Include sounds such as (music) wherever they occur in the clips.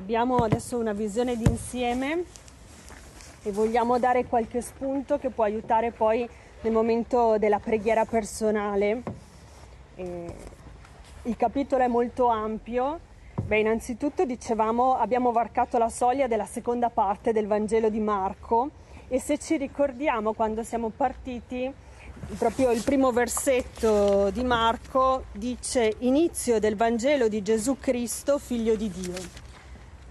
Abbiamo adesso una visione d'insieme e vogliamo dare qualche spunto che può aiutare poi nel momento della preghiera personale. E il capitolo è molto ampio. Beh, innanzitutto dicevamo abbiamo varcato la soglia della seconda parte del Vangelo di Marco e se ci ricordiamo quando siamo partiti proprio il primo versetto di Marco dice inizio del Vangelo di Gesù Cristo, figlio di Dio.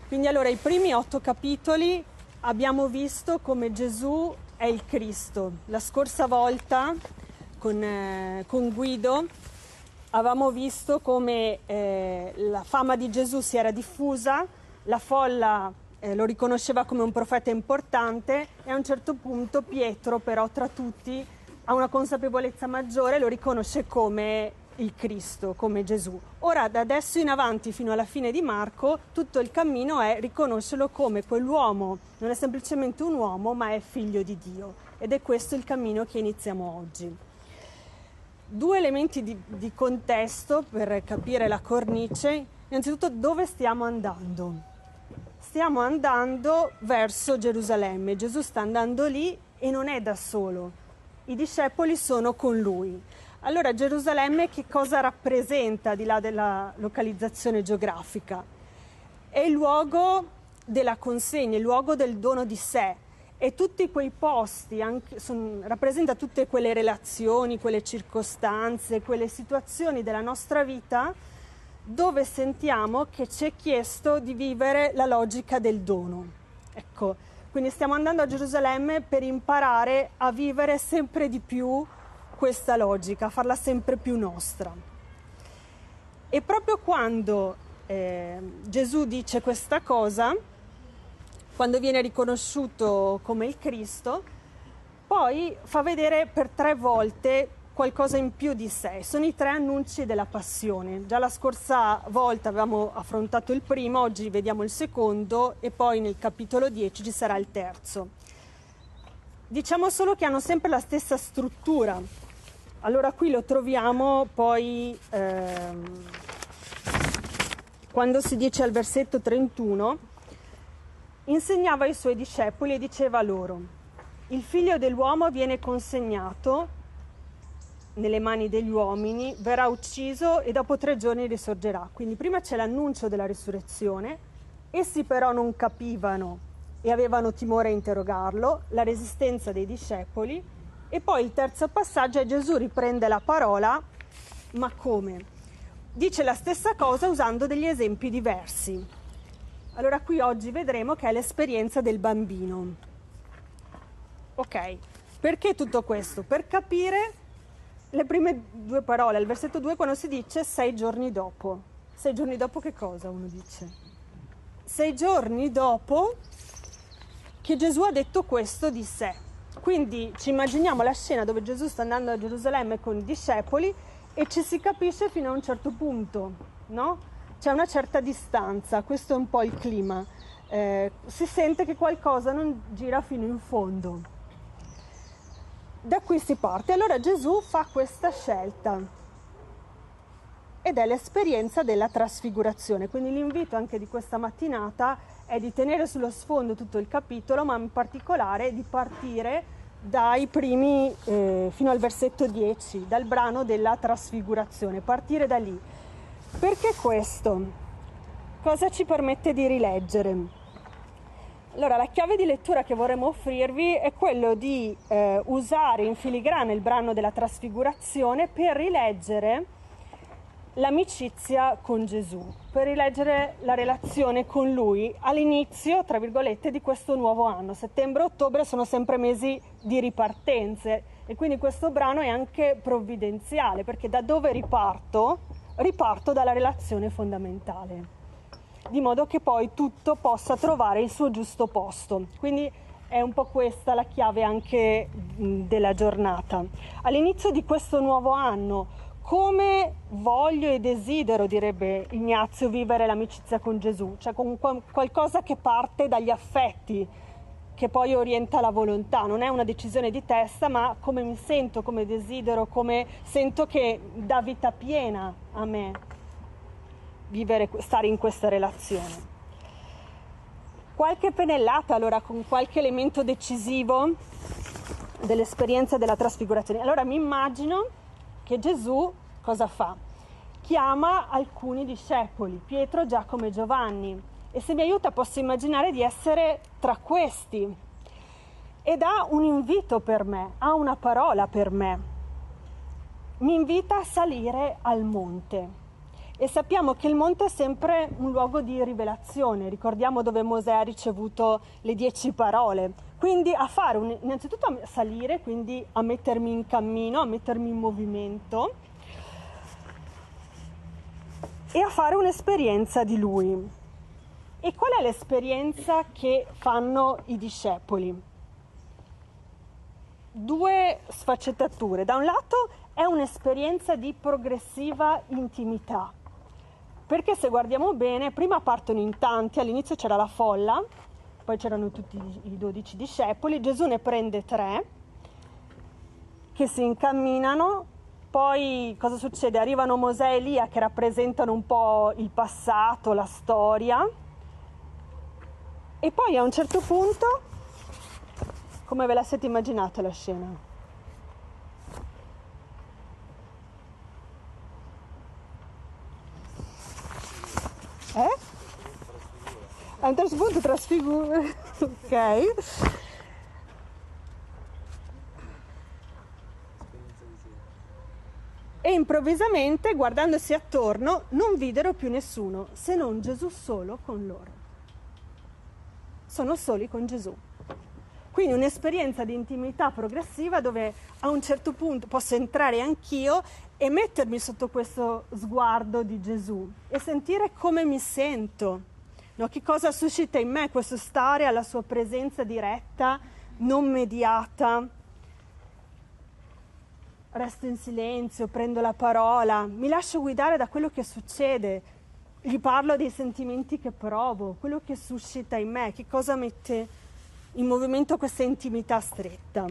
Quindi allora i primi otto capitoli abbiamo visto come Gesù è il Cristo. La scorsa volta con, eh, con Guido avevamo visto come eh, la fama di Gesù si era diffusa, la folla eh, lo riconosceva come un profeta importante e a un certo punto Pietro però tra tutti ha una consapevolezza maggiore lo riconosce come il Cristo, come Gesù. Ora, da adesso in avanti fino alla fine di Marco, tutto il cammino è riconoscerlo come quell'uomo, non è semplicemente un uomo, ma è figlio di Dio. Ed è questo il cammino che iniziamo oggi. Due elementi di, di contesto per capire la cornice. Innanzitutto, dove stiamo andando? Stiamo andando verso Gerusalemme. Gesù sta andando lì e non è da solo. I discepoli sono con lui. Allora Gerusalemme che cosa rappresenta di là della localizzazione geografica? È il luogo della consegna, il luogo del dono di sé e tutti quei posti, anche, son, rappresenta tutte quelle relazioni, quelle circostanze, quelle situazioni della nostra vita dove sentiamo che ci è chiesto di vivere la logica del dono. Ecco, quindi stiamo andando a Gerusalemme per imparare a vivere sempre di più questa logica, farla sempre più nostra. E proprio quando eh, Gesù dice questa cosa, quando viene riconosciuto come il Cristo, poi fa vedere per tre volte qualcosa in più di sé. Sono i tre annunci della passione. Già la scorsa volta avevamo affrontato il primo, oggi vediamo il secondo e poi nel capitolo 10 ci sarà il terzo. Diciamo solo che hanno sempre la stessa struttura, allora qui lo troviamo poi ehm, quando si dice al versetto 31, insegnava ai suoi discepoli e diceva loro, il figlio dell'uomo viene consegnato nelle mani degli uomini, verrà ucciso e dopo tre giorni risorgerà. Quindi prima c'è l'annuncio della risurrezione, essi però non capivano e avevano timore a interrogarlo, la resistenza dei discepoli e poi il terzo passaggio è Gesù riprende la parola, ma come? Dice la stessa cosa usando degli esempi diversi. Allora qui oggi vedremo che è l'esperienza del bambino. Ok, perché tutto questo? Per capire le prime due parole, al versetto 2 quando si dice sei giorni dopo. Sei giorni dopo che cosa uno dice? Sei giorni dopo che Gesù ha detto questo di sé. Quindi ci immaginiamo la scena dove Gesù sta andando a Gerusalemme con i discepoli e ci si capisce fino a un certo punto, no? C'è una certa distanza, questo è un po' il clima. Eh, si sente che qualcosa non gira fino in fondo. Da qui si parte. Allora Gesù fa questa scelta ed è l'esperienza della trasfigurazione. Quindi l'invito anche di questa mattinata è di tenere sullo sfondo tutto il capitolo, ma in particolare di partire dai primi eh, fino al versetto 10, dal brano della trasfigurazione, partire da lì. Perché questo? Cosa ci permette di rileggere? Allora, la chiave di lettura che vorremmo offrirvi è quello di eh, usare in filigrana il brano della trasfigurazione per rileggere l'amicizia con Gesù, per rileggere la relazione con Lui all'inizio, tra virgolette, di questo nuovo anno. Settembre e ottobre sono sempre mesi di ripartenze e quindi questo brano è anche provvidenziale, perché da dove riparto? Riparto dalla relazione fondamentale, di modo che poi tutto possa trovare il suo giusto posto. Quindi è un po' questa la chiave anche della giornata. All'inizio di questo nuovo anno, come voglio e desidero, direbbe Ignazio, vivere l'amicizia con Gesù, cioè con qualcosa che parte dagli affetti, che poi orienta la volontà, non è una decisione di testa, ma come mi sento, come desidero, come sento che dà vita piena a me vivere, stare in questa relazione. qualche pennellata allora con qualche elemento decisivo dell'esperienza della trasfigurazione. Allora mi immagino che Gesù cosa fa? Chiama alcuni discepoli, Pietro, Giacomo e Giovanni, e se mi aiuta posso immaginare di essere tra questi. Ed ha un invito per me, ha una parola per me. Mi invita a salire al monte. E sappiamo che il monte è sempre un luogo di rivelazione, ricordiamo dove Mosè ha ricevuto le dieci parole. Quindi a fare, un, innanzitutto a salire, quindi a mettermi in cammino, a mettermi in movimento e a fare un'esperienza di lui. E qual è l'esperienza che fanno i discepoli? Due sfaccettature. Da un lato è un'esperienza di progressiva intimità perché se guardiamo bene, prima partono in tanti, all'inizio c'era la folla, poi c'erano tutti i dodici discepoli, Gesù ne prende tre che si incamminano, poi cosa succede? Arrivano Mosè e Elia che rappresentano un po' il passato, la storia, e poi a un certo punto, come ve la siete immaginata la scena? Eh? A un certo punto trasfigura. (laughs) ok. E improvvisamente, guardandosi attorno, non videro più nessuno se non Gesù solo con loro. Sono soli con Gesù. Quindi un'esperienza di intimità progressiva dove a un certo punto posso entrare anch'io e mettermi sotto questo sguardo di Gesù e sentire come mi sento, no? che cosa suscita in me questo stare alla sua presenza diretta, non mediata. Resto in silenzio, prendo la parola, mi lascio guidare da quello che succede, gli parlo dei sentimenti che provo, quello che suscita in me, che cosa mette in movimento questa intimità stretta.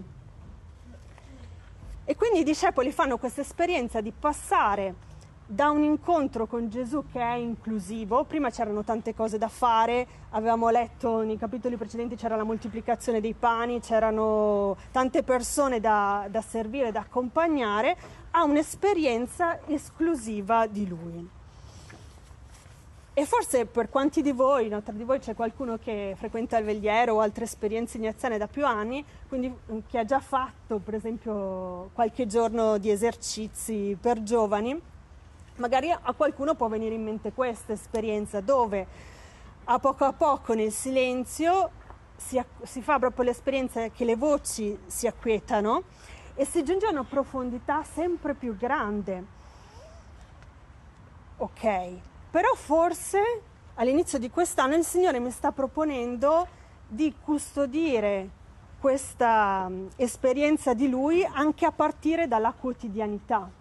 E quindi i discepoli fanno questa esperienza di passare da un incontro con Gesù che è inclusivo, prima c'erano tante cose da fare, avevamo letto nei capitoli precedenti c'era la moltiplicazione dei pani, c'erano tante persone da, da servire, da accompagnare, a un'esperienza esclusiva di Lui. E forse per quanti di voi, no, tra di voi c'è qualcuno che frequenta il vegliero o altre esperienze ignaziane da più anni, quindi mm, che ha già fatto per esempio qualche giorno di esercizi per giovani, magari a qualcuno può venire in mente questa esperienza dove a poco a poco nel silenzio si, si fa proprio l'esperienza che le voci si acquietano e si giunge a una profondità sempre più grande. Ok, però forse all'inizio di quest'anno il Signore mi sta proponendo di custodire questa mm, esperienza di Lui anche a partire dalla quotidianità.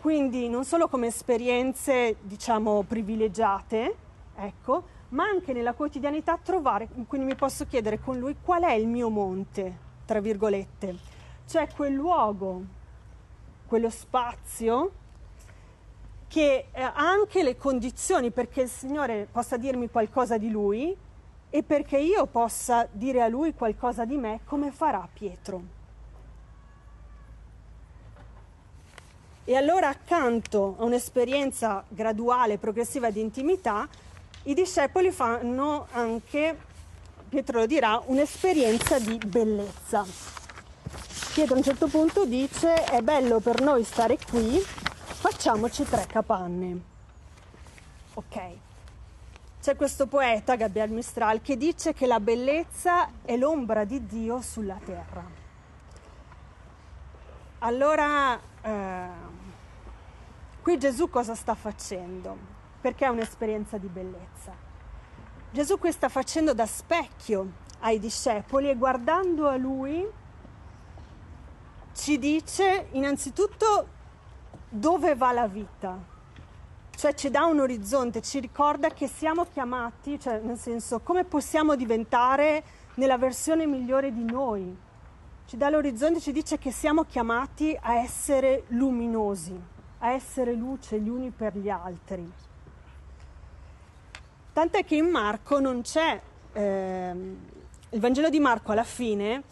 Quindi non solo come esperienze, diciamo, privilegiate, ecco, ma anche nella quotidianità trovare, quindi mi posso chiedere con Lui qual è il mio monte, tra virgolette, cioè quel luogo, quello spazio che ha anche le condizioni perché il Signore possa dirmi qualcosa di Lui e perché io possa dire a Lui qualcosa di me come farà Pietro. E allora accanto a un'esperienza graduale, progressiva di intimità, i discepoli fanno anche, Pietro lo dirà, un'esperienza di bellezza. Pietro a un certo punto dice è bello per noi stare qui facciamoci tre capanne. Ok. C'è questo poeta, Gabriel Mistral, che dice che la bellezza è l'ombra di Dio sulla terra. Allora, eh, qui Gesù cosa sta facendo? Perché è un'esperienza di bellezza. Gesù qui sta facendo da specchio ai discepoli e guardando a lui ci dice innanzitutto dove va la vita. Cioè ci dà un orizzonte, ci ricorda che siamo chiamati, cioè nel senso come possiamo diventare nella versione migliore di noi. Ci dà l'orizzonte, ci dice che siamo chiamati a essere luminosi, a essere luce gli uni per gli altri. Tant'è che in Marco non c'è eh, il Vangelo di Marco alla fine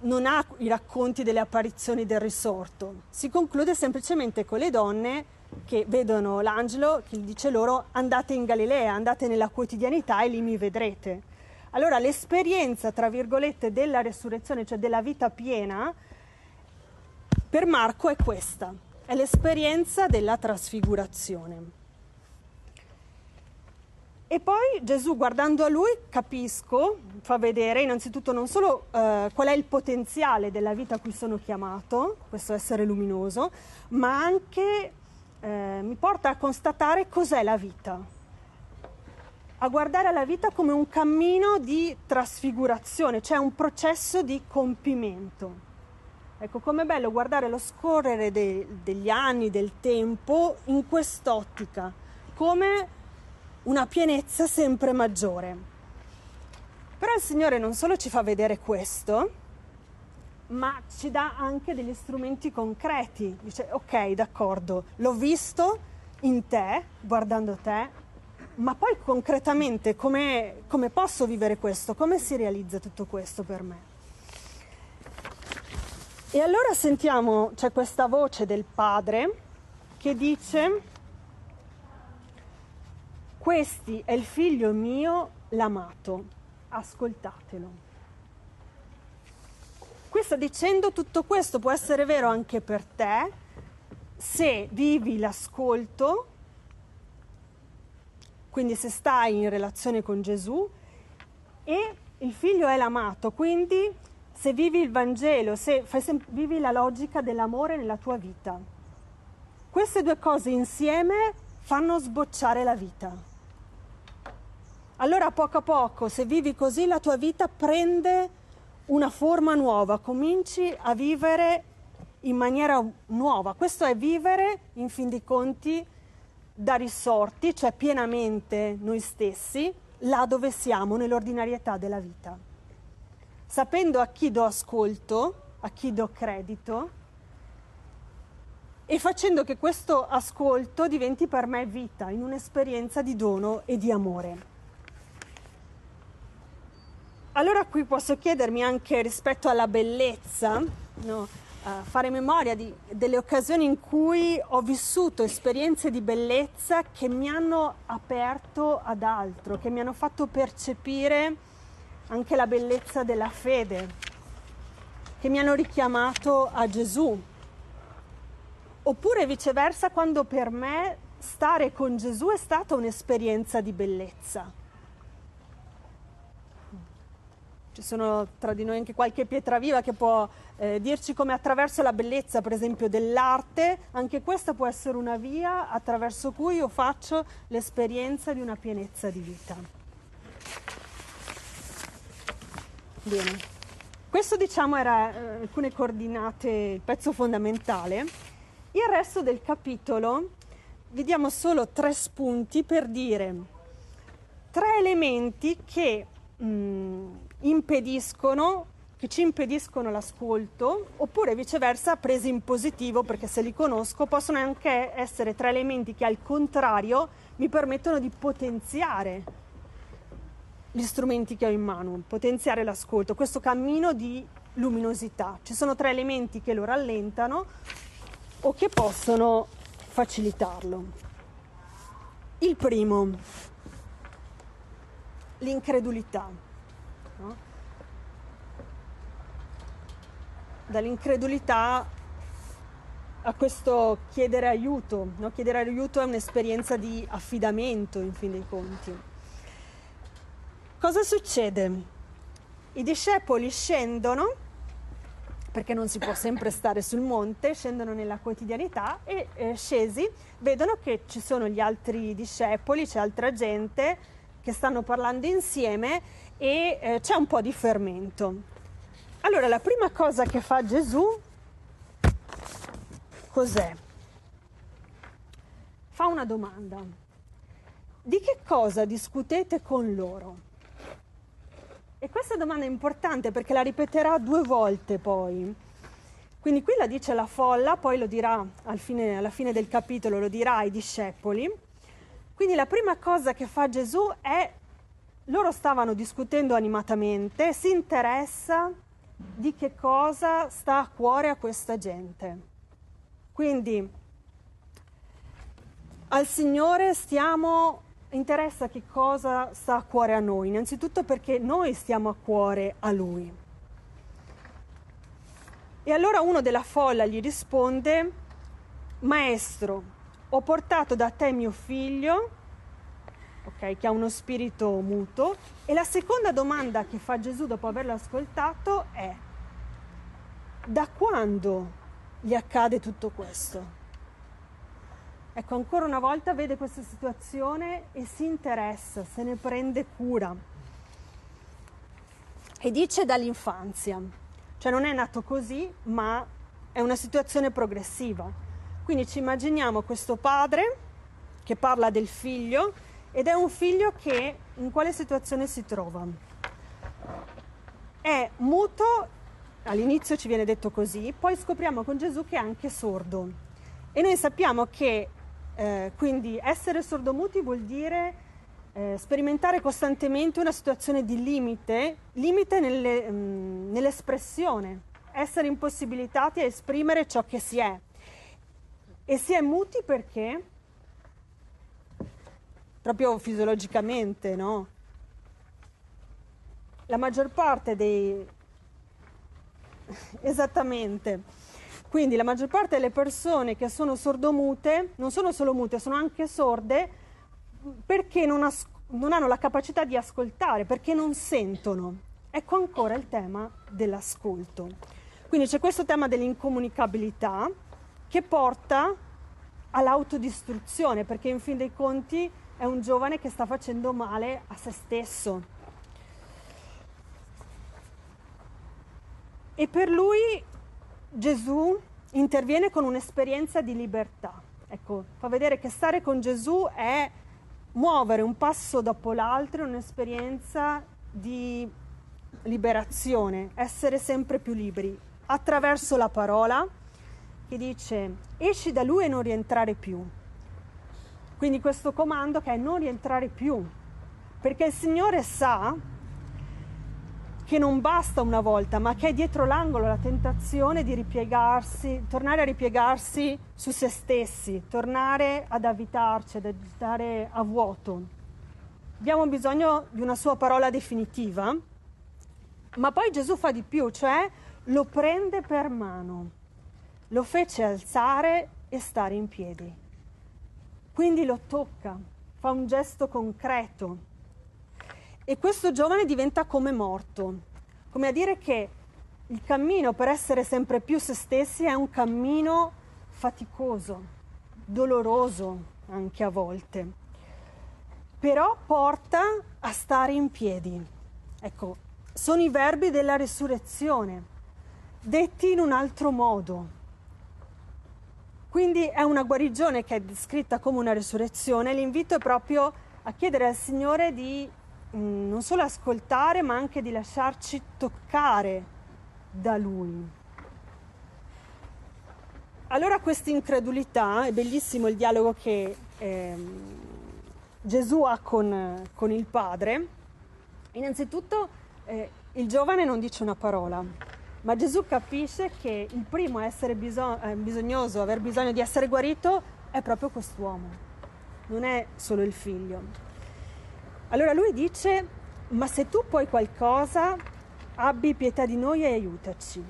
non ha i racconti delle apparizioni del risorto, si conclude semplicemente con le donne che vedono l'angelo che dice loro andate in Galilea, andate nella quotidianità e lì mi vedrete. Allora l'esperienza, tra virgolette, della resurrezione, cioè della vita piena, per Marco è questa, è l'esperienza della trasfigurazione. E poi Gesù guardando a lui capisco, fa vedere innanzitutto non solo eh, qual è il potenziale della vita a cui sono chiamato, questo essere luminoso, ma anche eh, mi porta a constatare cos'è la vita, a guardare la vita come un cammino di trasfigurazione, cioè un processo di compimento. Ecco, com'è bello guardare lo scorrere de- degli anni, del tempo, in quest'ottica, come una pienezza sempre maggiore. Però il Signore non solo ci fa vedere questo, ma ci dà anche degli strumenti concreti. Dice, ok, d'accordo, l'ho visto in te, guardando te, ma poi concretamente come, come posso vivere questo? Come si realizza tutto questo per me? E allora sentiamo, c'è questa voce del padre che dice, questi è il figlio mio, l'amato, ascoltatelo. Qui sta dicendo tutto questo può essere vero anche per te se vivi l'ascolto, quindi se stai in relazione con Gesù e il figlio è l'amato, quindi se vivi il Vangelo, se sem- vivi la logica dell'amore nella tua vita. Queste due cose insieme fanno sbocciare la vita. Allora poco a poco, se vivi così, la tua vita prende una forma nuova, cominci a vivere in maniera nuova. Questo è vivere, in fin dei conti, da risorti, cioè pienamente noi stessi, là dove siamo, nell'ordinarietà della vita. Sapendo a chi do ascolto, a chi do credito, e facendo che questo ascolto diventi per me vita, in un'esperienza di dono e di amore. Allora qui posso chiedermi anche rispetto alla bellezza, no? uh, fare memoria di, delle occasioni in cui ho vissuto esperienze di bellezza che mi hanno aperto ad altro, che mi hanno fatto percepire anche la bellezza della fede, che mi hanno richiamato a Gesù. Oppure viceversa, quando per me stare con Gesù è stata un'esperienza di bellezza ci sono tra di noi anche qualche pietra viva che può eh, dirci come attraverso la bellezza, per esempio, dell'arte, anche questa può essere una via attraverso cui io faccio l'esperienza di una pienezza di vita. Bene, questo diciamo era eh, alcune coordinate, il pezzo fondamentale. Il resto del capitolo vediamo solo tre spunti per dire tre elementi che mh, mm, impediscono, che ci impediscono l'ascolto, oppure viceversa presi in positivo perché se li conosco possono anche essere tre elementi che al contrario mi permettono di potenziare gli strumenti che ho in mano, potenziare l'ascolto, questo cammino di luminosità. Ci sono tre elementi che lo rallentano o che possono facilitarlo. Il primo, l'incredulità. No? Dall'incredulità a questo chiedere aiuto. No? Chiedere aiuto è un'esperienza di affidamento, in fin dei conti. Cosa succede? I discepoli scendono, perché non si può sempre stare sul monte, scendono nella quotidianità e eh, scesi vedono che ci sono gli altri discepoli, c'è altra gente che stanno parlando insieme e eh, c'è un po' di fermento. Allora, la prima cosa che fa Gesù cos'è? Fa una domanda. Di che cosa discutete con loro? E questa domanda è importante perché la ripeterà due volte poi. Quindi qui la dice la folla, poi lo dirà al fine, alla fine del capitolo, lo dirà ai discepoli. Quindi la prima cosa che fa Gesù è loro stavano discutendo animatamente, si interessa di che cosa sta a cuore a questa gente. Quindi al Signore stiamo interessa che cosa sta a cuore a noi, innanzitutto perché noi stiamo a cuore a Lui. E allora uno della folla gli risponde, Maestro, ho portato da te mio figlio, okay, che ha uno spirito muto, e la seconda domanda che fa Gesù dopo averlo ascoltato è, da quando gli accade tutto questo? Ecco, ancora una volta vede questa situazione e si interessa, se ne prende cura. E dice dall'infanzia, cioè non è nato così, ma è una situazione progressiva. Quindi ci immaginiamo questo padre che parla del figlio ed è un figlio che in quale situazione si trova? È muto, all'inizio ci viene detto così, poi scopriamo con Gesù che è anche sordo. E noi sappiamo che eh, quindi essere sordomuti vuol dire eh, sperimentare costantemente una situazione di limite, limite nelle, mh, mm, nell'espressione, essere impossibilitati a esprimere ciò che si è. E si è muti perché? Proprio fisiologicamente, no? La maggior parte dei... (laughs) Esattamente quindi la maggior parte delle persone che sono sordomute non sono solo mute, sono anche sorde perché non, as- non hanno la capacità di ascoltare, perché non sentono. Ecco ancora il tema dell'ascolto. Quindi c'è questo tema dell'incomunicabilità che porta all'autodistruzione, perché in fin dei conti è un giovane che sta facendo male a se stesso. E per lui Gesù interviene con un'esperienza di libertà. Ecco, fa vedere che stare con Gesù è muovere un passo dopo l'altro, un'esperienza di liberazione, essere sempre più liberi attraverso la parola che dice esci da lui e non rientrare più. Quindi questo comando che è non rientrare più, perché il Signore sa che non basta una volta, ma che è dietro l'angolo la tentazione di ripiegarsi, tornare a ripiegarsi su se stessi, tornare ad avvitarci, ad agitare a vuoto. Abbiamo bisogno di una sua parola definitiva, ma poi Gesù fa di più, cioè lo prende per mano, lo fece alzare e stare in piedi. Quindi lo tocca, fa un gesto concreto e questo giovane diventa come morto, come a dire che il cammino per essere sempre più se stessi è un cammino faticoso, doloroso anche a volte, però porta a stare in piedi. Ecco, sono i verbi della risurrezione, detti in un altro modo. Quindi è una guarigione che è descritta come una risurrezione. L'invito è proprio a chiedere al Signore di non solo ascoltare ma anche di lasciarci toccare da lui. Allora questa incredulità, è bellissimo il dialogo che eh, Gesù ha con, con, il padre, innanzitutto eh, il giovane non dice una parola, ma Gesù capisce che il primo a essere biso- eh, bisognoso, aver bisogno di essere guarito, è proprio quest'uomo, non è solo il figlio. Allora lui dice, ma se tu puoi qualcosa, abbi pietà di noi e aiutaci.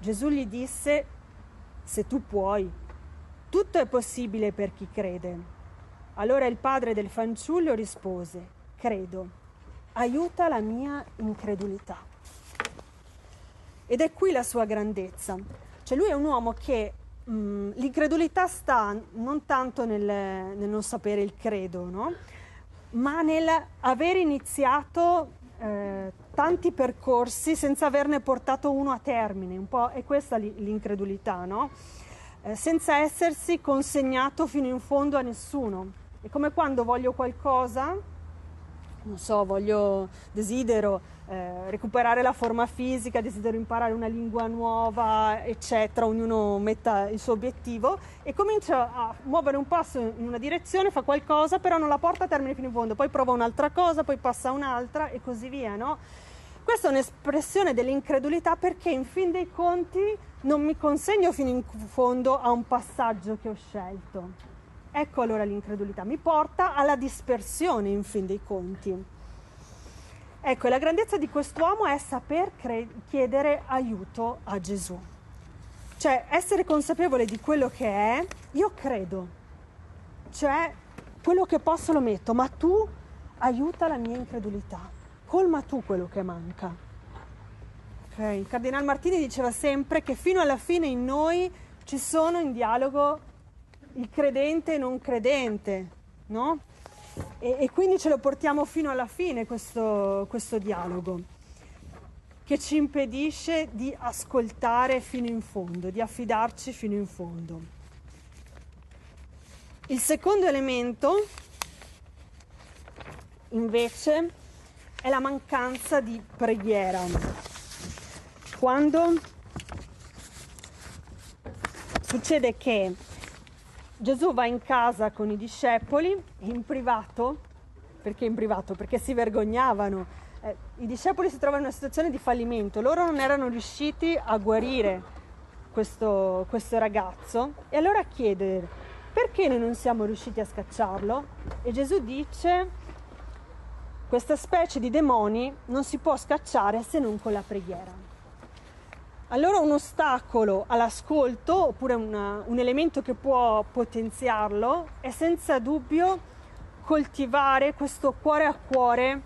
Gesù gli disse, se tu puoi, tutto è possibile per chi crede. Allora il padre del fanciullo rispose, credo, aiuta la mia incredulità. Ed è qui la sua grandezza. Cioè lui è un uomo che mh, mm, l'incredulità sta non tanto nel, nel non sapere il credo, no? Ma nel aver iniziato eh, tanti percorsi senza averne portato uno a termine, un po' è questa l'incredulità, no? Eh, senza essersi consegnato fino in fondo a nessuno. È come quando voglio qualcosa, non so, voglio, desidero eh, recuperare la forma fisica, desidero imparare una lingua nuova, eccetera, ognuno metta il suo obiettivo e comincia a muovere un passo in una direzione, fa qualcosa, però non la porta a termine fino in fondo, poi prova un'altra cosa, poi passa un'altra e così via, no? Questa è un'espressione dell'incredulità perché in fin dei conti non mi consegno fino in fondo a un passaggio che ho scelto. Ecco allora l'incredulità, mi porta alla dispersione in fin dei conti. Ecco, la grandezza di quest'uomo è saper cre- chiedere aiuto a Gesù. Cioè, essere consapevole di quello che è, io credo. Cioè, quello che posso lo metto, ma tu aiuta la mia incredulità. Colma tu quello che manca. Okay. Il Cardinal Martini diceva sempre che fino alla fine in noi ci sono in dialogo il credente e non credente, no? E, e, quindi ce lo portiamo fino alla fine questo, questo dialogo, che ci impedisce di ascoltare fino in fondo, di affidarci fino in fondo. Il secondo elemento, invece, è la mancanza di preghiera. Quando succede che Gesù va in casa con i discepoli in privato, perché in privato? Perché si vergognavano. Eh, I discepoli si trovano in una situazione di fallimento, loro non erano riusciti a guarire questo, questo ragazzo e allora chiede perché noi non siamo riusciti a scacciarlo? E Gesù dice questa specie di demoni non si può scacciare se non con la preghiera. Allora un ostacolo all'ascolto, oppure una, un elemento che può potenziarlo, è senza dubbio coltivare questo cuore a cuore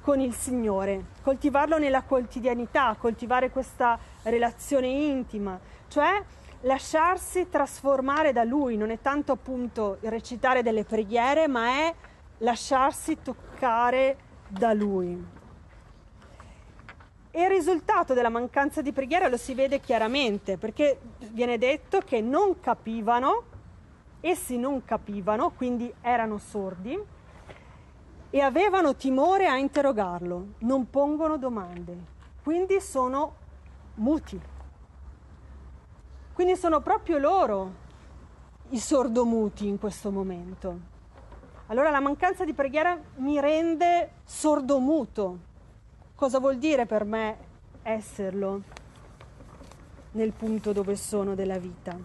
con il Signore, coltivarlo nella quotidianità, coltivare questa relazione intima, cioè lasciarsi trasformare da Lui, non è tanto appunto recitare delle preghiere, ma è lasciarsi toccare da Lui. E il risultato della mancanza di preghiera lo si vede chiaramente, perché viene detto che non capivano, essi non capivano, quindi erano sordi, e avevano timore a interrogarlo, non pongono domande, quindi sono muti. Quindi sono proprio loro i sordomuti in questo momento. Allora la mancanza di preghiera mi rende sordomuto, Cosa vuol dire per me esserlo nel punto dove sono della vita?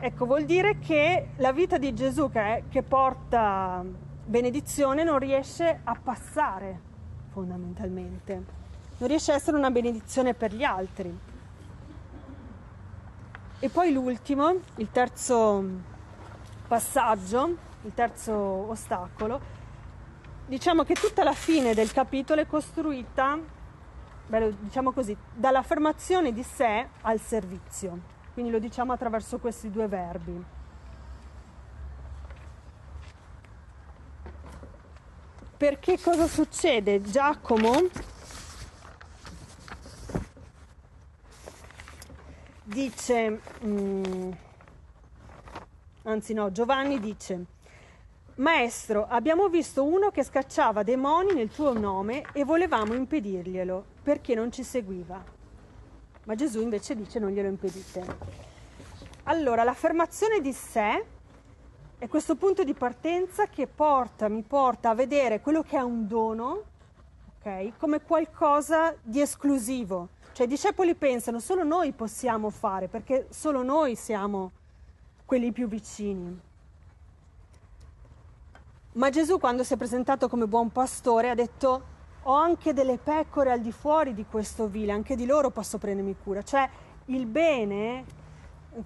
Ecco, vuol dire che la vita di Gesù che, che porta benedizione non riesce a passare fondamentalmente, non riesce a essere una benedizione per gli altri. E poi l'ultimo, il terzo passaggio, il terzo ostacolo, diciamo che tutta la fine del capitolo è costruita, diciamo così, dall'affermazione di sé al servizio. Quindi lo diciamo attraverso questi due verbi. Perché cosa succede? Giacomo dice, mm, anzi no, Giovanni dice, Maestro, abbiamo visto uno che scacciava demoni nel tuo nome e volevamo impedirglielo perché non ci seguiva. Ma Gesù invece dice non glielo impedite. Allora, l'affermazione di sé è questo punto di partenza che porta, mi porta a vedere quello che è un dono, ok, come qualcosa di esclusivo. Cioè i discepoli pensano solo noi possiamo fare perché solo noi siamo quelli più vicini. Ma Gesù quando si è presentato come buon pastore ha detto ho anche delle pecore al di fuori di questo vile, anche di loro posso prendermi cura. Cioè il bene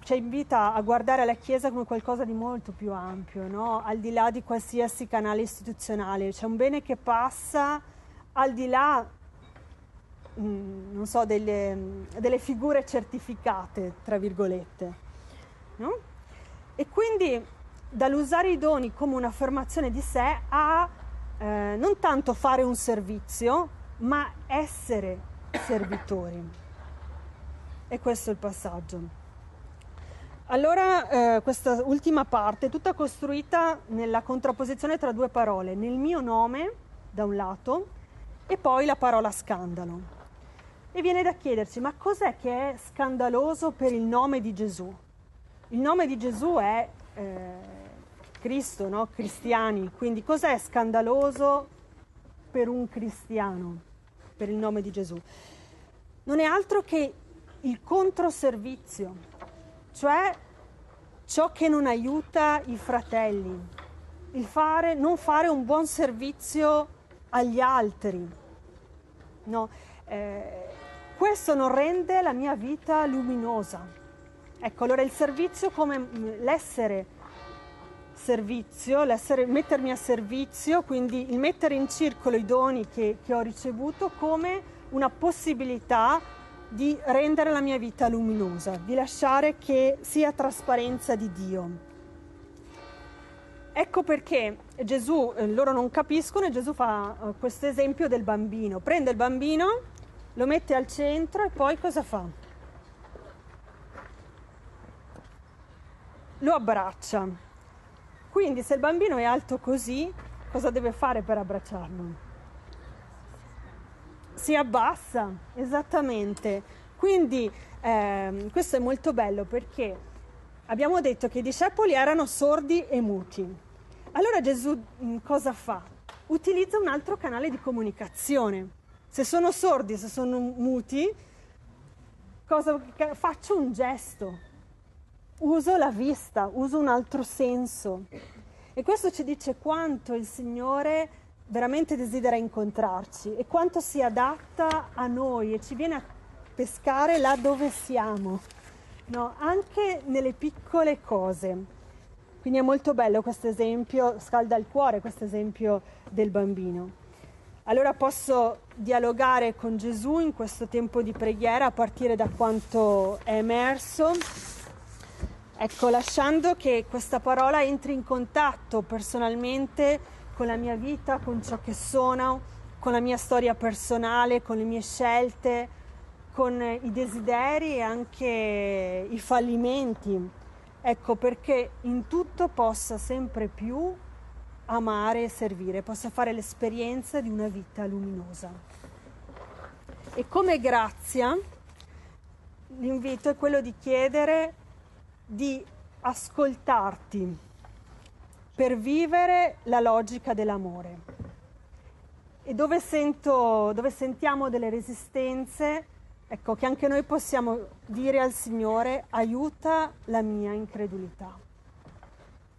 ci invita a guardare la Chiesa come qualcosa di molto più ampio, no? al di là di qualsiasi canale istituzionale. C'è un bene che passa al di là, mm, non so, delle, delle figure certificate, tra virgolette. No? E quindi dall'usare i doni come un'affermazione di sé a eh, non tanto fare un servizio, ma essere servitori. E questo è il passaggio. Allora, eh, questa ultima parte è tutta costruita nella contrapposizione tra due parole, nel mio nome, da un lato, e poi la parola scandalo. E viene da chiedersi, ma cos'è che è scandaloso per il nome di Gesù? Il nome di Gesù è eh, Cristo, no? Cristiani, quindi cos'è scandaloso per un cristiano, per il nome di Gesù? Non è altro che il controservizio, cioè ciò che non aiuta i fratelli, il fare, non fare un buon servizio agli altri. No, eh, questo non rende la mia vita luminosa. Ecco, allora il servizio come l'essere servizio, mettermi a servizio, quindi il mettere in circolo i doni che, che ho ricevuto come una possibilità di rendere la mia vita luminosa, di lasciare che sia trasparenza di Dio. Ecco perché Gesù, eh, loro non capiscono e Gesù fa eh, questo esempio del bambino. Prende il bambino, lo mette al centro e poi cosa fa? Lo abbraccia. Quindi se il bambino è alto così, cosa deve fare per abbracciarlo? si abbassa, esattamente. Quindi eh, questo è molto bello perché abbiamo detto che i discepoli erano sordi e muti. Allora Gesù mm, cosa fa? Utilizza un altro canale di comunicazione. Se sono sordi, se sono muti, cosa, faccio un gesto, uso la vista, uso un altro senso. E questo ci dice quanto il Signore veramente desidera incontrarci e quanto si adatta a noi e ci viene a pescare là dove siamo, no? anche nelle piccole cose. Quindi è molto bello questo esempio, scalda il cuore questo esempio del bambino. Allora posso dialogare con Gesù in questo tempo di preghiera a partire da quanto è emerso. Ecco, lasciando che questa parola entri in contatto personalmente con la mia vita, con ciò che sono, con la mia storia personale, con le mie scelte, con i desideri e anche i fallimenti. Ecco perché in tutto possa sempre più amare e servire, possa fare l'esperienza di una vita luminosa. E come grazia l'invito è quello di chiedere di ascoltarti per vivere la logica dell'amore. E dove, sento, dove sentiamo delle resistenze, ecco che anche noi possiamo dire al Signore aiuta la mia incredulità.